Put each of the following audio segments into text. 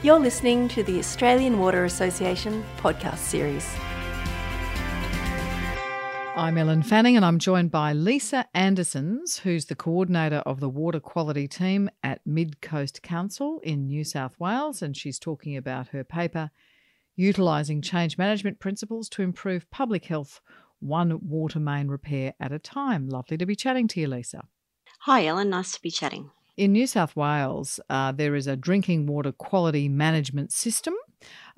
You're listening to the Australian Water Association podcast series. I'm Ellen Fanning, and I'm joined by Lisa Andersons, who's the coordinator of the water quality team at Mid Coast Council in New South Wales. And she's talking about her paper, Utilising Change Management Principles to Improve Public Health, One Water Main Repair at a Time. Lovely to be chatting to you, Lisa. Hi, Ellen. Nice to be chatting. In New South Wales, uh, there is a drinking water quality management system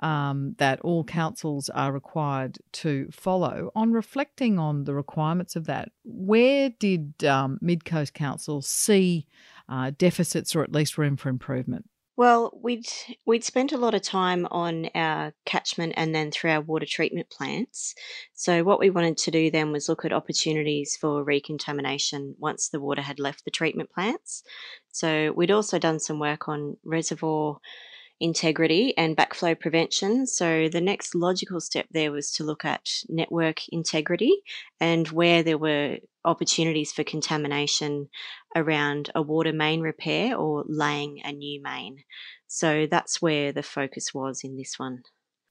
um, that all councils are required to follow. On reflecting on the requirements of that, where did um, Mid Coast Council see uh, deficits or at least room for improvement? Well, we'd we'd spent a lot of time on our catchment and then through our water treatment plants. So what we wanted to do then was look at opportunities for recontamination once the water had left the treatment plants. So we'd also done some work on reservoir integrity and backflow prevention. So the next logical step there was to look at network integrity and where there were opportunities for contamination around a water main repair or laying a new main. So that's where the focus was in this one.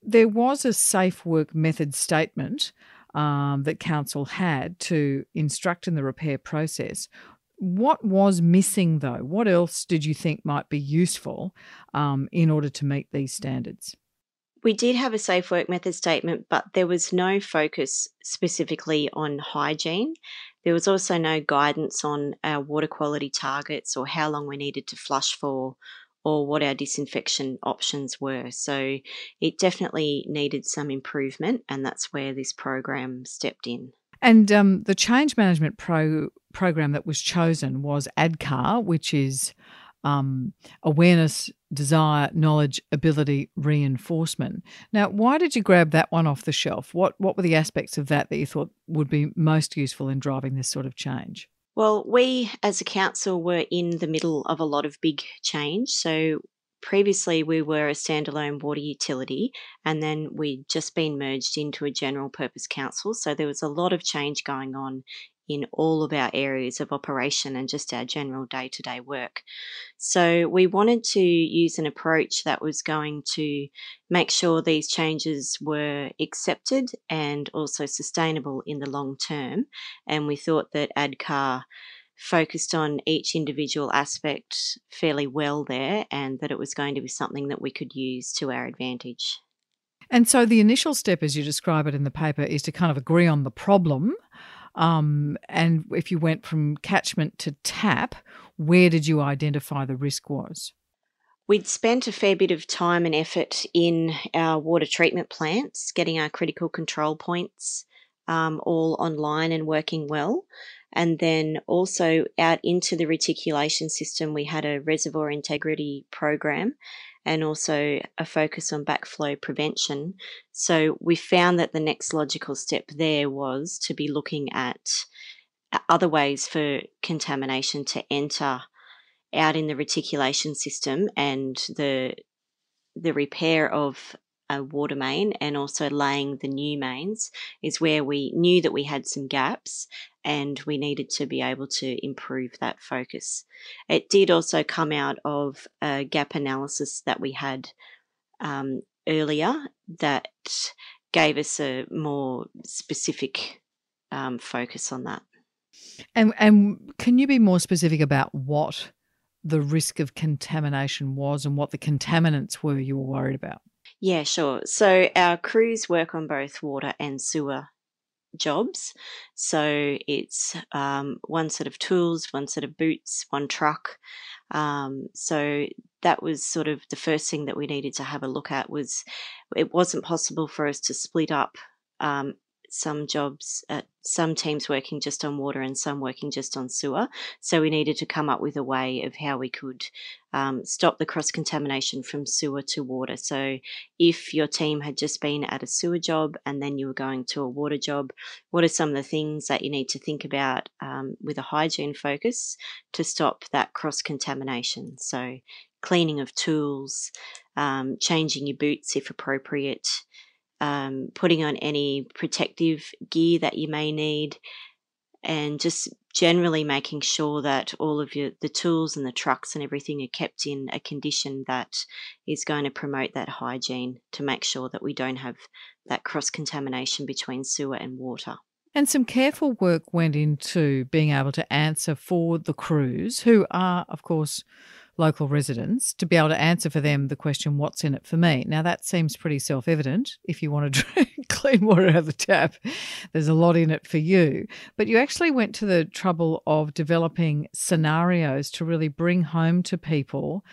There was a safe work method statement um, that council had to instruct in the repair process. What was missing though? What else did you think might be useful um, in order to meet these standards? We did have a safe work method statement, but there was no focus specifically on hygiene. There was also no guidance on our water quality targets or how long we needed to flush for or what our disinfection options were. So it definitely needed some improvement, and that's where this program stepped in. And um, the change management pro- program that was chosen was ADKAR, which is um, awareness, desire, knowledge, ability, reinforcement. Now, why did you grab that one off the shelf? What what were the aspects of that that you thought would be most useful in driving this sort of change? Well, we as a council were in the middle of a lot of big change. So previously we were a standalone water utility and then we'd just been merged into a general purpose council. So there was a lot of change going on in all of our areas of operation and just our general day to day work. So, we wanted to use an approach that was going to make sure these changes were accepted and also sustainable in the long term. And we thought that ADKAR focused on each individual aspect fairly well there and that it was going to be something that we could use to our advantage. And so the initial step, as you describe it in the paper, is to kind of agree on the problem um, and if you went from catchment to tap, where did you identify the risk was? We'd spent a fair bit of time and effort in our water treatment plants, getting our critical control points um, all online and working well. And then also out into the reticulation system, we had a reservoir integrity program and also a focus on backflow prevention. So we found that the next logical step there was to be looking at uh, other ways for contamination to enter out in the reticulation system and the the repair of a water main and also laying the new mains is where we knew that we had some gaps and we needed to be able to improve that focus. It did also come out of a gap analysis that we had um, earlier that gave us a more specific um, focus on that. And and can you be more specific about what the risk of contamination was and what the contaminants were you were worried about? Yeah, sure. So our crews work on both water and sewer jobs. So it's um, one set of tools, one set of boots, one truck. Um, so that was sort of the first thing that we needed to have a look at was it wasn't possible for us to split up um, some jobs, uh, some teams working just on water and some working just on sewer. So we needed to come up with a way of how we could um, stop the cross contamination from sewer to water. So if your team had just been at a sewer job and then you were going to a water job, what are some of the things that you need to think about um, with a hygiene focus to stop that cross contamination? So cleaning of tools, um, changing your boots if appropriate um, putting on any protective gear that you may need, and just generally making sure that all of your the tools and the trucks and everything are kept in a condition that is going to promote that hygiene to make sure that we don't have that cross contamination between sewer and water. And some careful work went into being able to answer for the crews, who are, of course, local residents, to be able to answer for them the question, What's in it for me? Now, that seems pretty self evident. If you want to drink clean water out of the tap, there's a lot in it for you. But you actually went to the trouble of developing scenarios to really bring home to people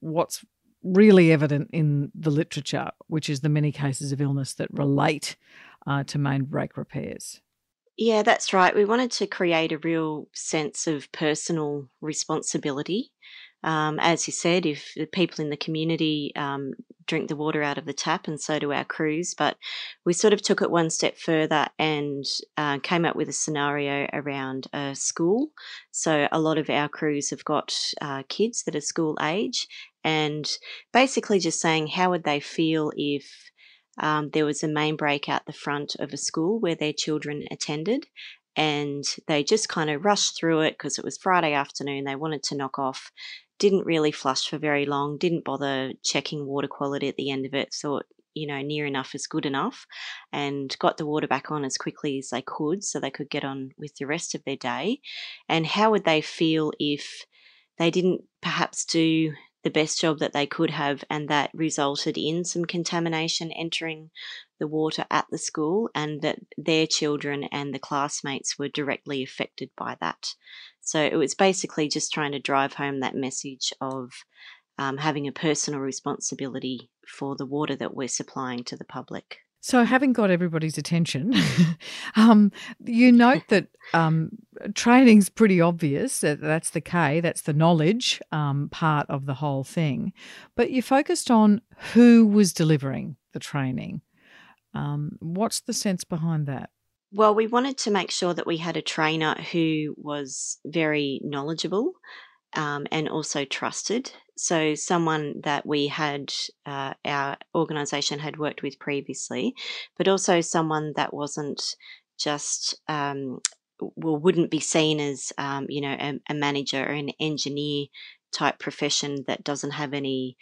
what's really evident in the literature, which is the many cases of illness that relate uh, to main break repairs. Yeah, that's right. We wanted to create a real sense of personal responsibility. Um, as you said, if the people in the community um, drink the water out of the tap, and so do our crews, but we sort of took it one step further and uh, came up with a scenario around a school. So a lot of our crews have got uh, kids that are school age, and basically just saying how would they feel if um, there was a main break out the front of a school where their children attended, and they just kind of rushed through it because it was Friday afternoon. They wanted to knock off, didn't really flush for very long, didn't bother checking water quality at the end of it, thought, you know, near enough is good enough, and got the water back on as quickly as they could so they could get on with the rest of their day. And how would they feel if they didn't perhaps do the best job that they could have, and that resulted in some contamination entering the water at the school, and that their children and the classmates were directly affected by that. So it was basically just trying to drive home that message of um, having a personal responsibility for the water that we're supplying to the public. So, having got everybody's attention, um, you note that um, training's pretty obvious. That that's the K, that's the knowledge um, part of the whole thing. But you focused on who was delivering the training. Um, what's the sense behind that? Well, we wanted to make sure that we had a trainer who was very knowledgeable um, and also trusted. So, someone that we had, uh, our organisation had worked with previously, but also someone that wasn't just, um, well, wouldn't be seen as, um, you know, a, a manager or an engineer type profession that doesn't have any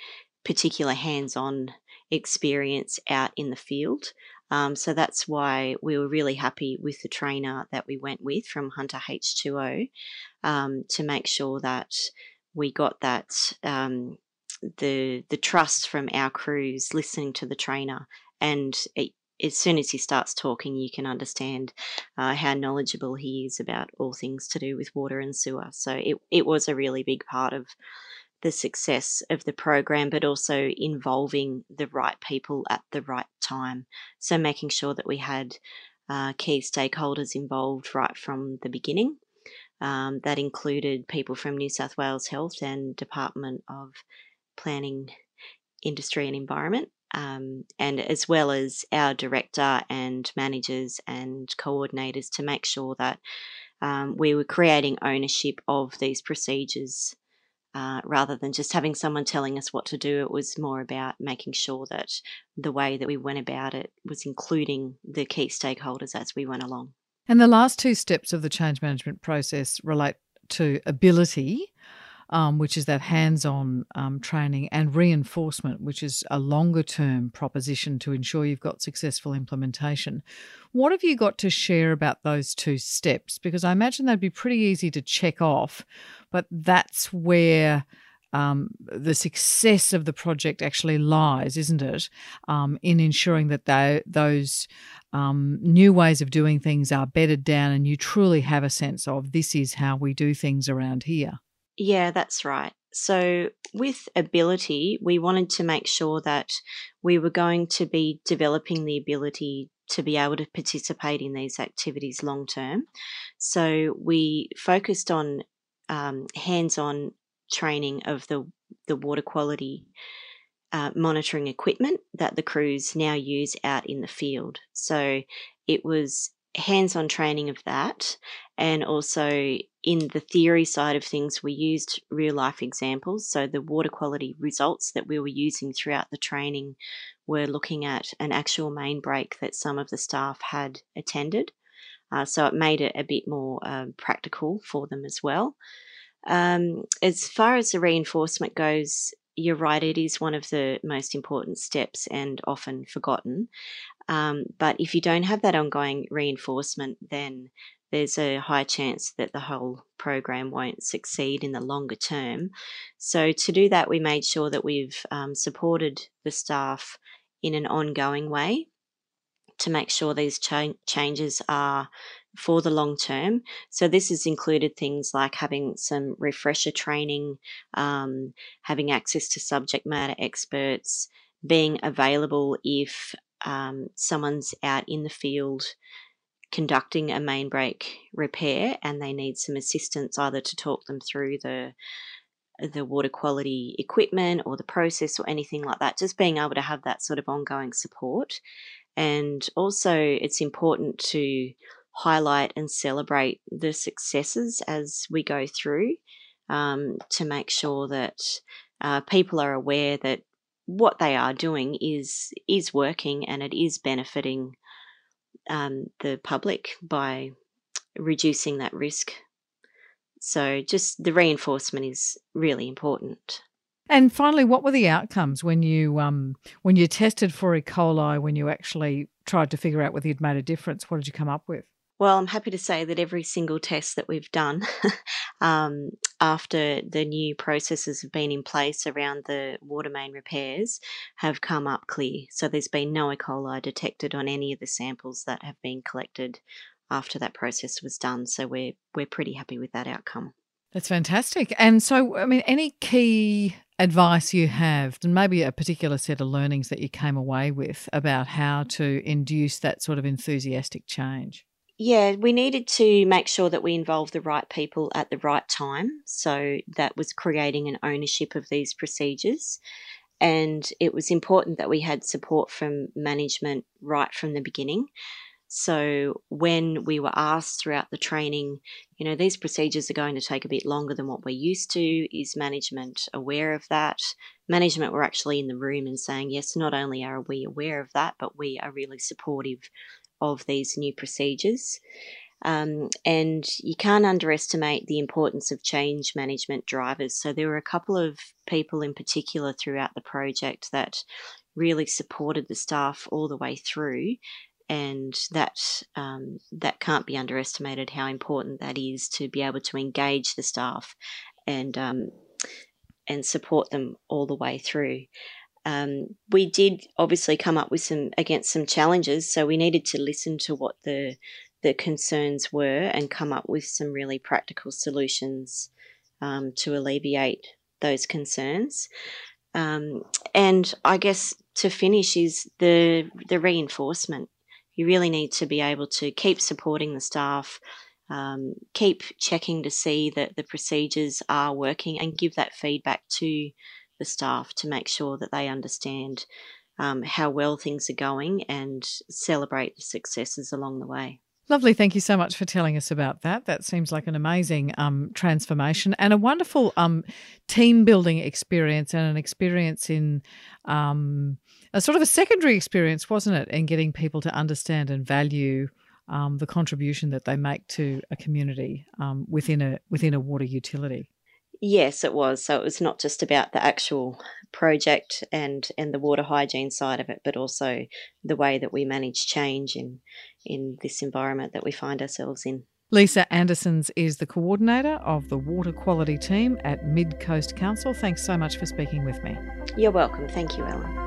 particular hands on experience out in the field. Um, so that's why we were really happy with the trainer that we went with from Hunter H2O um, to make sure that we got that um, the the trust from our crews listening to the trainer and it, as soon as he starts talking, you can understand uh, how knowledgeable he is about all things to do with water and sewer. So it, it was a really big part of the success of the program, but also involving the right people at the right time. So making sure that we had uh, key stakeholders involved right from the beginning. Um, that included people from New South Wales Health and Department of Planning, Industry and Environment, um, and as well as our director and managers and coordinators to make sure that um, we were creating ownership of these procedures uh, rather than just having someone telling us what to do. It was more about making sure that the way that we went about it was including the key stakeholders as we went along. And the last two steps of the change management process relate to ability um, which is that hands on um, training, and reinforcement, which is a longer term proposition to ensure you've got successful implementation. What have you got to share about those two steps? Because I imagine they'd be pretty easy to check off, but that's where. Um, the success of the project actually lies, isn't it, um, in ensuring that they, those um, new ways of doing things are bedded down and you truly have a sense of this is how we do things around here. Yeah, that's right. So, with ability, we wanted to make sure that we were going to be developing the ability to be able to participate in these activities long term. So, we focused on um, hands on training of the, the water quality uh, monitoring equipment that the crews now use out in the field. So, it was hands on training of that and also in the theory side of things, we used real life examples. So the water quality results that we were using throughout the training were looking at an actual main break that some of the staff had attended. Uh, so it made it a bit more um, practical for them as well. Um, as far as the reinforcement goes, you're right, it is one of the most important steps and often forgotten. Um, but if you don't have that ongoing reinforcement, then there's a high chance that the whole program won't succeed in the longer term. So, to do that, we made sure that we've um, supported the staff in an ongoing way to make sure these cha- changes are for the long term. So, this has included things like having some refresher training, um, having access to subject matter experts, being available if um, someone's out in the field conducting a main break repair and they need some assistance either to talk them through the the water quality equipment or the process or anything like that just being able to have that sort of ongoing support and also it's important to highlight and celebrate the successes as we go through um, to make sure that uh, people are aware that what they are doing is is working and it is benefiting um, the public by reducing that risk. So, just the reinforcement is really important. And finally, what were the outcomes when you um, when you tested for E. coli? When you actually tried to figure out whether you'd made a difference, what did you come up with? Well, I'm happy to say that every single test that we've done um, after the new processes have been in place around the water main repairs have come up clear. So there's been no E. coli detected on any of the samples that have been collected after that process was done. So we're we're pretty happy with that outcome. That's fantastic. And so, I mean, any key advice you have, and maybe a particular set of learnings that you came away with about how to induce that sort of enthusiastic change? Yeah, we needed to make sure that we involved the right people at the right time. So that was creating an ownership of these procedures. And it was important that we had support from management right from the beginning. So when we were asked throughout the training, you know, these procedures are going to take a bit longer than what we're used to, is management aware of that? Management were actually in the room and saying, yes, not only are we aware of that, but we are really supportive of these new procedures. Um, and you can't underestimate the importance of change management drivers. So, there were a couple of people in particular throughout the project that really supported the staff all the way through. And that um, that can't be underestimated. How important that is to be able to engage the staff and um, and support them all the way through. Um, we did obviously come up with some against some challenges, so we needed to listen to what the the concerns were and come up with some really practical solutions um, to alleviate those concerns. Um, and I guess to finish is the the reinforcement. You really need to be able to keep supporting the staff, um, keep checking to see that the procedures are working, and give that feedback to the staff to make sure that they understand um, how well things are going and celebrate the successes along the way. Lovely. Thank you so much for telling us about that. That seems like an amazing um, transformation and a wonderful um, team building experience and an experience in um, a sort of a secondary experience, wasn't it, in getting people to understand and value um, the contribution that they make to a community um, within a within a water utility. Yes, it was. So it was not just about the actual project and and the water hygiene side of it, but also the way that we manage change in in this environment that we find ourselves in. Lisa Andersons is the coordinator of the water quality team at Mid Coast Council. Thanks so much for speaking with me. You're welcome. Thank you, Ellen.